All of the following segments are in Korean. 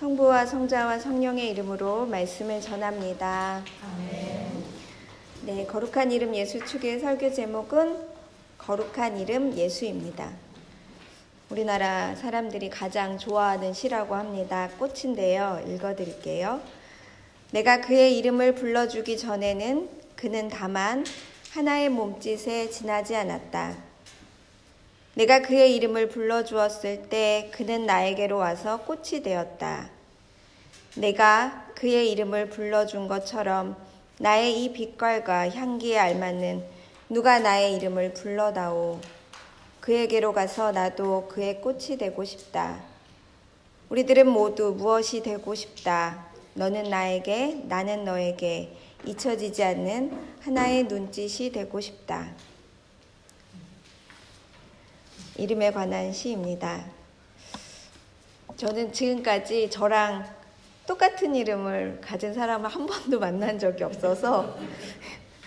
성부와 성자와 성령의 이름으로 말씀을 전합니다. 네, 거룩한 이름 예수 축의 설교 제목은 거룩한 이름 예수입니다. 우리나라 사람들이 가장 좋아하는 시라고 합니다. 꽃인데요. 읽어 드릴게요. 내가 그의 이름을 불러주기 전에는 그는 다만 하나의 몸짓에 지나지 않았다. 내가 그의 이름을 불러주었을 때 그는 나에게로 와서 꽃이 되었다. 내가 그의 이름을 불러준 것처럼 나의 이 빛깔과 향기에 알맞는 누가 나의 이름을 불러다오. 그에게로 가서 나도 그의 꽃이 되고 싶다. 우리들은 모두 무엇이 되고 싶다. 너는 나에게, 나는 너에게 잊혀지지 않는 하나의 눈짓이 되고 싶다. 이름에 관한 시입니다. 저는 지금까지 저랑 똑같은 이름을 가진 사람을 한 번도 만난 적이 없어서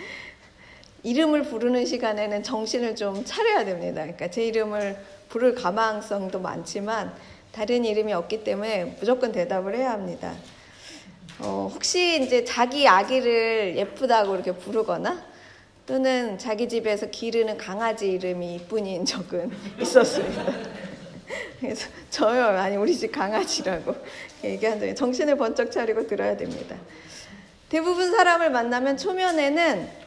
이름을 부르는 시간에는 정신을 좀 차려야 됩니다. 그러니까 제 이름을 부를 가망성도 많지만 다른 이름이 없기 때문에 무조건 대답을 해야 합니다. 어, 혹시 이제 자기 아기를 예쁘다고 이렇게 부르거나 또는 자기 집에서 기르는 강아지 이름이 이쁜이인 적은 있었습니다. 그래서 저요, 아니 우리 집 강아지라고 얘기한 적이 정신을 번쩍 차리고 들어야 됩니다. 대부분 사람을 만나면 초면에는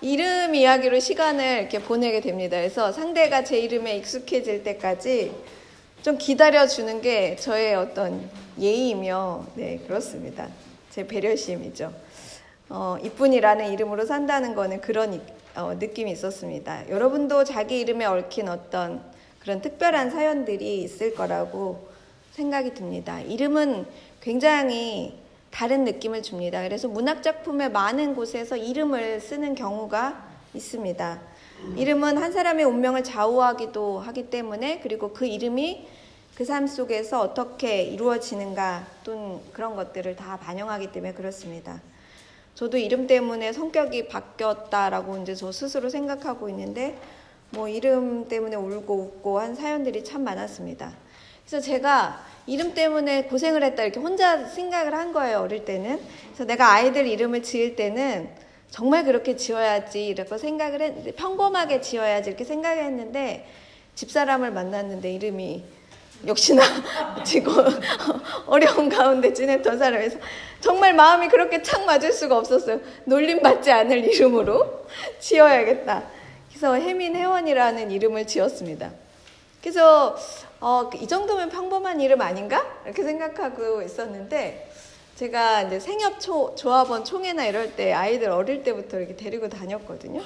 이름 이야기로 시간을 이렇게 보내게 됩니다. 그래서 상대가 제 이름에 익숙해질 때까지 좀 기다려주는 게 저의 어떤 예의이며, 네, 그렇습니다. 제 배려심이죠. 어, 이쁜이라는 이름으로 산다는 거는 그런 어, 느낌이 있었습니다. 여러분도 자기 이름에 얽힌 어떤 그런 특별한 사연들이 있을 거라고 생각이 듭니다. 이름은 굉장히 다른 느낌을 줍니다. 그래서 문학작품의 많은 곳에서 이름을 쓰는 경우가 있습니다. 이름은 한 사람의 운명을 좌우하기도 하기 때문에 그리고 그 이름이 그 삶 속에서 어떻게 이루어지는가 또는 그런 것들을 다 반영하기 때문에 그렇습니다. 저도 이름 때문에 성격이 바뀌었다라고 이제 저 스스로 생각하고 있는데 뭐 이름 때문에 울고 웃고 한 사연들이 참 많았습니다. 그래서 제가 이름 때문에 고생을 했다 이렇게 혼자 생각을 한 거예요 어릴 때는. 그래서 내가 아이들 이름을 지을 때는 정말 그렇게 지어야지 이렇게 생각을 했는데 평범하게 지어야지 이렇게 생각을 했는데 집사람을 만났는데 이름이 역시나 지금 어려운 가운데 지냈던 사람에서 정말 마음이 그렇게 착 맞을 수가 없었어요. 놀림받지 않을 이름으로 지어야겠다. 그래서 혜민 혜원이라는 이름을 지었습니다. 그래서 어, 이 정도면 평범한 이름 아닌가? 이렇게 생각하고 있었는데 제가 이제 생협 초, 조합원 총회나 이럴 때 아이들 어릴 때부터 이렇게 데리고 다녔거든요.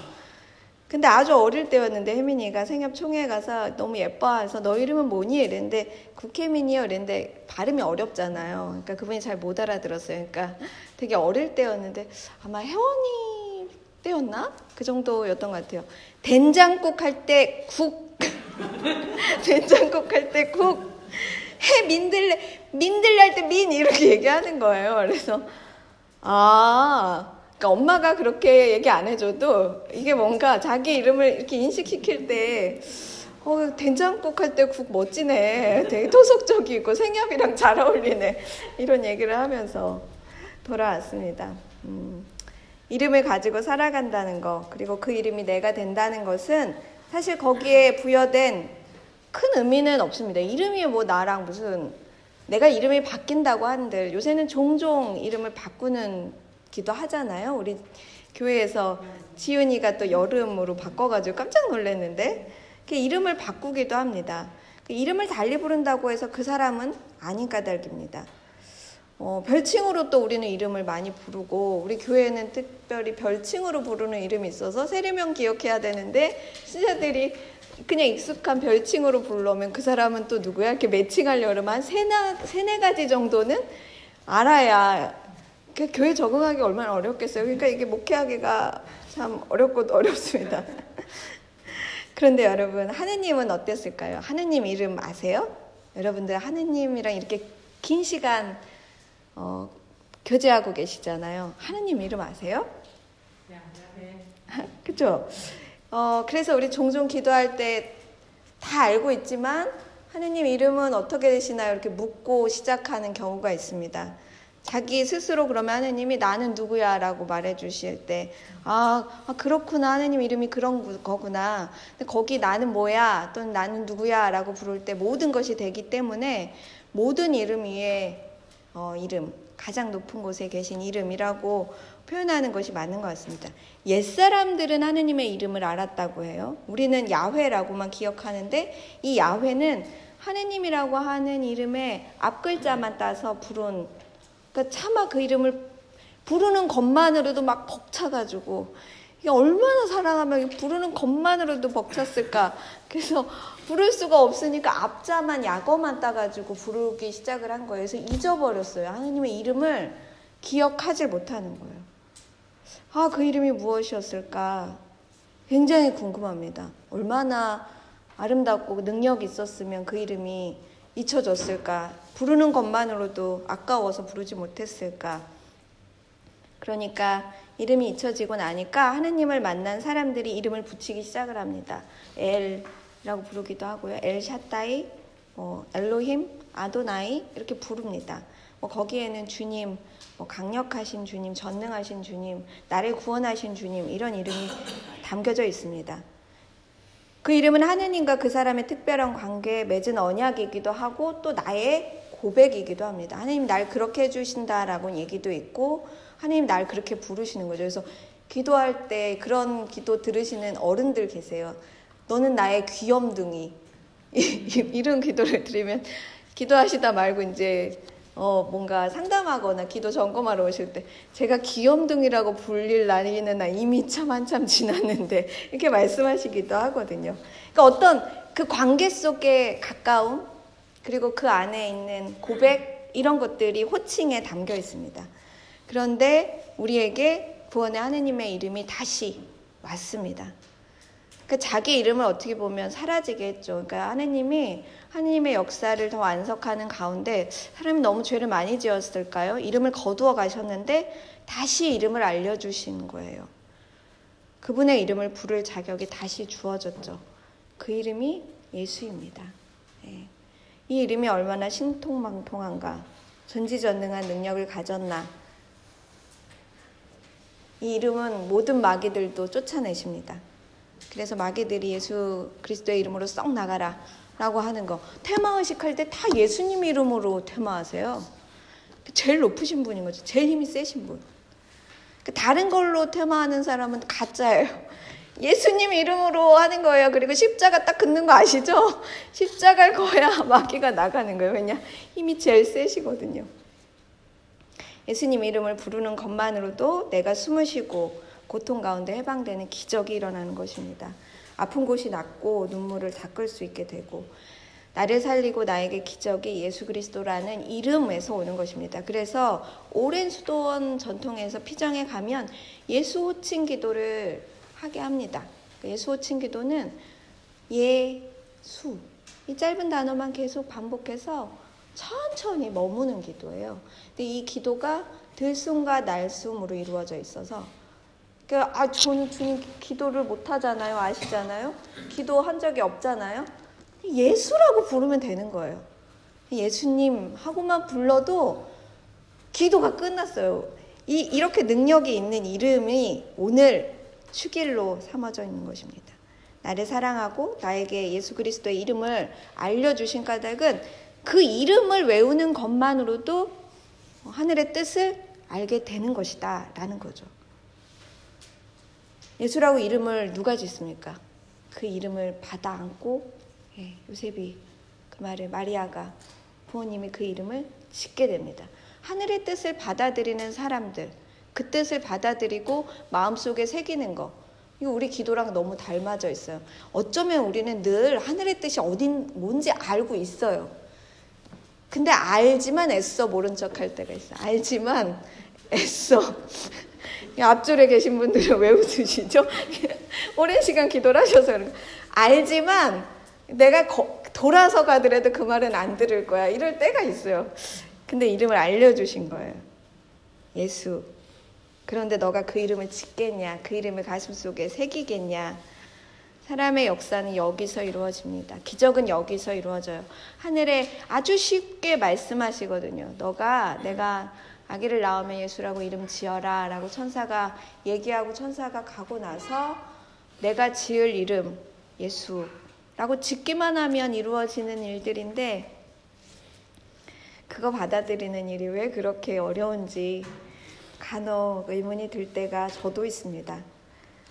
근데 아주 어릴 때였는데 혜민이가 생협 총회 가서 너무 예뻐해서 너 이름은 뭐니? 이랬는데 국혜민이요. 이랬는데 발음이 어렵잖아요. 그러니까 그분이 잘 못 알아들었어요. 그러니까 되게 어릴 때였는데 아마 혜원이 때였나? 그 정도였던 것 같아요. 된장국 할 때 국. 된장국 할 때 국. 해 민들레 민들레 할 때 민 이렇게 얘기하는 거예요. 그래서 아 그러니까 엄마가 그렇게 얘기 안 해줘도 이게 뭔가 자기 이름을 이렇게 인식시킬 때 어, 된장국 할 때 국 멋지네. 되게 토속적이고 생협이랑 잘 어울리네. 이런 얘기를 하면서 돌아왔습니다. 음, 이름을 가지고 살아간다는 것, 그리고 그 이름이 내가 된다는 것은 사실 거기에 부여된 큰 의미는 없습니다. 이름이 뭐 나랑 무슨 내가 이름이 바뀐다고 한들 요새는 종종 이름을 바꾸는 기도 하잖아요. 우리 교회에서 지은이가 또 여름으로 바꿔가지고 깜짝 놀랐는데 그 이름을 바꾸기도 합니다. 그 이름을 달리 부른다고 해서 그 사람은 아닌 까닭입니다. 어, 별칭으로 또 우리는 이름을 많이 부르고 우리 교회는 특별히 별칭으로 부르는 이름이 있어서 세례명 기억해야 되는데 신자들이 그냥 익숙한 별칭으로 부르면 그 사람은 또 누구야? 이렇게 매칭하려고 그러면 한 세나, 세네 가지 정도는 알아야 그 교회 적응하기 얼마나 어렵겠어요. 그러니까 이게 목회하기가 참 어렵고 어렵습니다. 그런데 여러분, 하느님은 어땠을까요? 하느님 이름 아세요? 여러분들 하느님이랑 이렇게 긴 시간 어, 교제하고 계시잖아요. 하느님 이름 아세요? 그죠? 어, 그래서 우리 종종 기도할 때 다 알고 있지만 하느님 이름은 어떻게 되시나요? 이렇게 묻고 시작하는 경우가 있습니다. 자기 스스로 그러면 하느님이 나는 누구야 라고 말해 주실 때, 아, 아, 그렇구나. 하느님 이름이 그런 거구나. 근데 거기 나는 뭐야? 또는 나는 누구야? 라고 부를 때 모든 것이 되기 때문에 모든 이름 위에 어, 이름, 가장 높은 곳에 계신 이름이라고 표현하는 것이 맞는 것 같습니다. 옛사람들은 하느님의 이름을 알았다고 해요. 우리는 야훼라고만 기억하는데 이 야훼는 하느님이라고 하는 이름의 앞글자만 따서 부른 그러니까 차마 그 이름을 부르는 것만으로도 막 벅차가지고 이게 얼마나 사랑하면 부르는 것만으로도 벅찼을까. 그래서 부를 수가 없으니까 앞자만 약어만 따가지고 부르기 시작을 한 거예요. 그래서 잊어버렸어요. 하느님의 이름을 기억하지 못하는 거예요. 아, 그 이름이 무엇이었을까? 굉장히 궁금합니다. 얼마나 아름답고 능력 있었으면 그 이름이 잊혀졌을까? 부르는 것만으로도 아까워서 부르지 못했을까? 그러니까 이름이 잊혀지고 나니까 하느님을 만난 사람들이 이름을 붙이기 시작을 합니다. 엘라고 부르기도 하고요. 엘 샤타이, 뭐 엘로힘, 아도나이 이렇게 부릅니다. 뭐 거기에는 주님, 뭐 강력하신 주님, 전능하신 주님, 나를 구원하신 주님 이런 이름이 담겨져 있습니다. 그 이름은 하느님과 그 사람의 특별한 관계에 맺은 언약이기도 하고 또 나의 고백이기도 합니다. 하느님 날 그렇게 해주신다라고 얘기도 있고 하느님 날 그렇게 부르시는 거죠. 그래서 기도할 때 그런 기도 들으시는 어른들 계세요. 너는 나의 귀염둥이. 이런 기도를 드리면 기도하시다 말고 이제 어, 뭔가 상담하거나 기도 점검하러 오실 때 제가 귀염둥이라고 불릴 나이는 나 이미 참 한참 지났는데 이렇게 말씀하시기도 하거든요. 그러니까 어떤 그 관계 속에 가까움 그리고 그 안에 있는 고백 이런 것들이 호칭에 담겨 있습니다. 그런데 우리에게 구원의 하느님의 이름이 다시 왔습니다. 그 자기 이름을 어떻게 보면 사라지게 했죠. 그러니까 하느님이 하느님의 역사를 더 완성하는 가운데 사람이 너무 죄를 많이 지었을까요? 이름을 거두어 가셨는데 다시 이름을 알려주신 거예요. 그분의 이름을 부를 자격이 다시 주어졌죠. 그 이름이 예수입니다. 네. 이 이름이 얼마나 신통망통한가, 전지전능한 능력을 가졌나. 이 이름은 모든 마귀들도 쫓아내십니다. 그래서 마귀들이 예수 그리스도의 이름으로 썩 나가라. 라고 하는 거. 테마 의식 할 때 다 예수님 이름으로 테마하세요. 제일 높으신 분인 거죠. 제일 힘이 세신 분. 그 다른 걸로 테마하는 사람은 가짜예요. 예수님 이름으로 하는 거예요. 그리고 십자가 딱 긋는 거 아시죠? 십자가를 거야 마귀가 나가는 거예요. 왜냐? 힘이 제일 세시거든요. 예수님 이름을 부르는 것만으로도 내가 숨을 쉬고 고통 가운데 해방되는 기적이 일어나는 것입니다. 아픈 곳이 낫고 눈물을 닦을 수 있게 되고 나를 살리고 나에게 기적이 예수 그리스도라는 이름에서 오는 것입니다. 그래서 오랜 수도원 전통에서 피정에 가면 예수 호칭 기도를 하게 합니다. 그 예수 호칭 기도는 예수 이 짧은 단어만 계속 반복해서 천천히 머무는 기도예요. 근데 이 기도가 들숨과 날숨으로 이루어져 있어서 그, 아, 저는 주님 기도를 못 하잖아요. 아시잖아요? 기도한 적이 없잖아요? 예수라고 부르면 되는 거예요. 예수님 하고만 불러도 기도가 끝났어요. 이, 이렇게 능력이 있는 이름이 오늘 축일로 삼아져 있는 것입니다. 나를 사랑하고 나에게 예수 그리스도의 이름을 알려주신 까닭은 그 이름을 외우는 것만으로도 하늘의 뜻을 알게 되는 것이다. 라는 거죠. 예수라고 이름을 누가 짓습니까? 그 이름을 받아 안고 예, 요셉이 그 말을 마리아가 부모님이 그 이름을 짓게 됩니다. 하늘의 뜻을 받아들이는 사람들, 그 뜻을 받아들이고 마음속에 새기는 거. 이거 우리 기도랑 너무 닮아져 있어요. 어쩌면 우리는 늘 하늘의 뜻이 어딘 뭔지 알고 있어요. 근데 알지만 애써 모른 척 할 때가 있어. 알지만 애써 앞줄에 계신 분들은 왜 웃으시죠? 오랜 시간 기도를 하셔서 그런 알지만 내가 거, 돌아서 가더라도 그 말은 안 들을 거야. 이럴 때가 있어요. 근데 이름을 알려주신 거예요. 예수. 그런데 너가 그 이름을 짓겠냐? 그 이름을 가슴 속에 새기겠냐? 사람의 역사는 여기서 이루어집니다. 기적은 여기서 이루어져요. 하늘에 아주 쉽게 말씀하시거든요. 너가 내가 아기를 낳으면 예수라고 이름 지어라 라고 천사가 얘기하고 천사가 가고 나서 내가 지을 이름 예수라고 짓기만 하면 이루어지는 일들인데 그거 받아들이는 일이 왜 그렇게 어려운지 간혹 의문이 들 때가 저도 있습니다.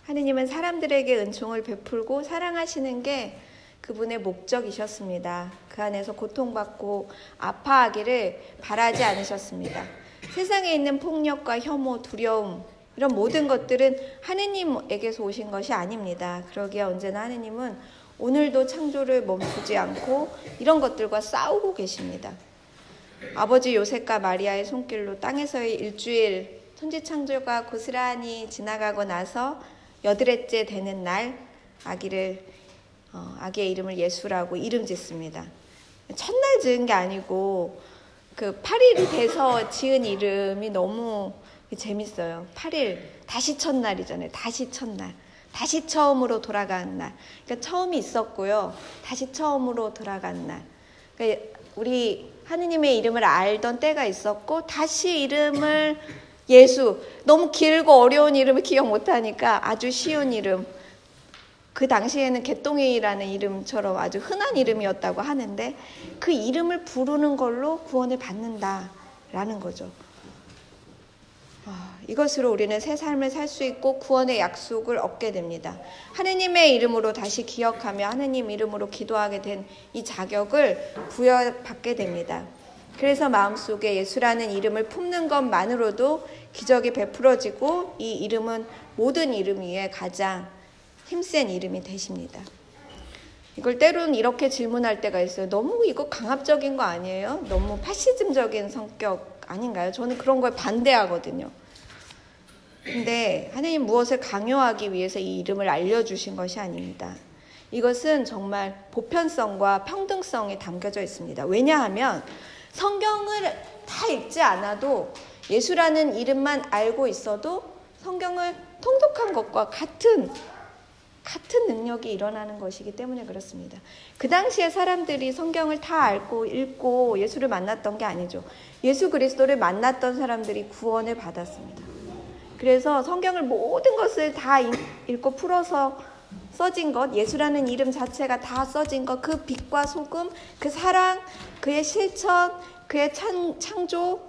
하느님은 사람들에게 은총을 베풀고 사랑하시는 게 그분의 목적이셨습니다. 그 안에서 고통받고 아파하기를 바라지 않으셨습니다. 세상에 있는 폭력과 혐오, 두려움, 이런 모든 것들은 하느님에게서 오신 것이 아닙니다. 그러기에 언제나 하느님은 오늘도 창조를 멈추지 않고 이런 것들과 싸우고 계십니다. 아버지 요셉과 마리아의 손길로 땅에서의 일주일 천지창조가 고스란히 지나가고 나서 여드렛째 되는 날 아기를 어, 아기의 이름을 예수라고 이름 짓습니다. 첫날 지은 게 아니고 그 8일이 돼서 지은 이름이 너무 재밌어요. 8일 다시 첫날이잖아요. 다시 첫날. 다시 처음으로 돌아간 날. 그러니까 처음이 있었고요. 다시 처음으로 돌아간 날. 그러니까 우리 하느님의 이름을 알던 때가 있었고 다시 이름을 예수 너무 길고 어려운 이름을 기억 못하니까 아주 쉬운 이름 그 당시에는 개똥이라는 이름처럼 아주 흔한 이름이었다고 하는데 그 이름을 부르는 걸로 구원을 받는다라는 거죠. 아, 이것으로 우리는 새 삶을 살 수 있고 구원의 약속을 얻게 됩니다. 하느님의 이름으로 다시 기억하며 하느님 이름으로 기도하게 된 이 자격을 부여받게 됩니다. 그래서 마음속에 예수라는 이름을 품는 것만으로도 기적이 베풀어지고 이 이름은 모든 이름 위에 가장 힘센 이름이 되십니다. 이걸 때로는 이렇게 질문할 때가 있어요. 너무 이거 강압적인 거 아니에요? 너무 파시즘적인 성격 아닌가요? 저는 그런 걸 반대하거든요. 근데 하나님 무엇을 강요하기 위해서 이 이름을 알려주신 것이 아닙니다. 이것은 정말 보편성과 평등성이 담겨져 있습니다. 왜냐하면 성경을 다 읽지 않아도 예수라는 이름만 알고 있어도 성경을 통독한 것과 같은 같은 능력이 일어나는 것이기 때문에 그렇습니다. 그 당시에 사람들이 성경을 다 알고 읽고 예수를 만났던 게 아니죠. 예수 그리스도를 만났던 사람들이 구원을 받았습니다. 그래서 성경을 모든 것을 다 읽고 풀어서 써진 것, 예수라는 이름 자체가 다 써진 것, 그 빛과 소금, 그 사랑, 그의 실천, 그의 찬, 창조,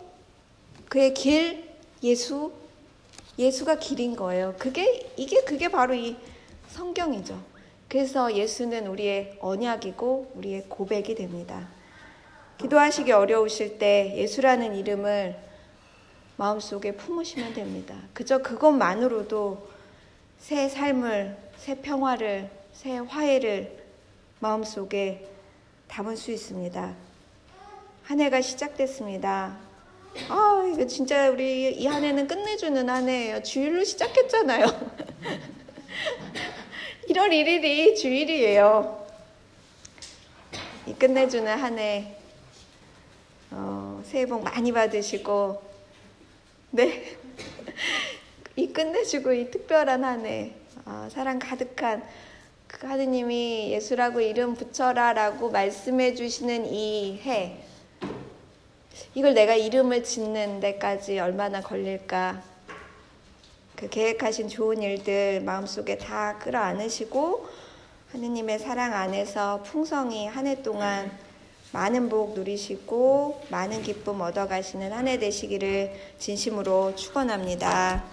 그의 길, 예수, 예수가 길인 거예요. 그게, 이게, 그게 바로 이 성경이죠. 그래서 예수는 우리의 언약이고 우리의 고백이 됩니다. 기도하시기 어려우실 때 예수라는 이름을 마음속에 품으시면 됩니다. 그저 그것만으로도 새 삶을, 새 평화를, 새 화해를 마음속에 담을 수 있습니다. 한 해가 시작됐습니다. 아, 이거 진짜 우리 이 한 해는 끝내주는 한 해예요. 주일로 시작했잖아요. 1월 1일이 주일이에요. 이 끝내주는 한 해, 어, 새해 복 많이 받으시고, 네. 이 끝내주고 이 특별한 한 해, 어, 사랑 가득한 그 하느님이 예수라고 이름 붙여라라고 말씀해 주시는 이 해, 이걸 내가 이름을 짓는 데까지 얼마나 걸릴까? 그 계획하신 좋은 일들 마음속에 다 끌어안으시고 하느님의 사랑 안에서 풍성히 한 해 동안 많은 복 누리시고 많은 기쁨 얻어가시는 한 해 되시기를 진심으로 축원합니다.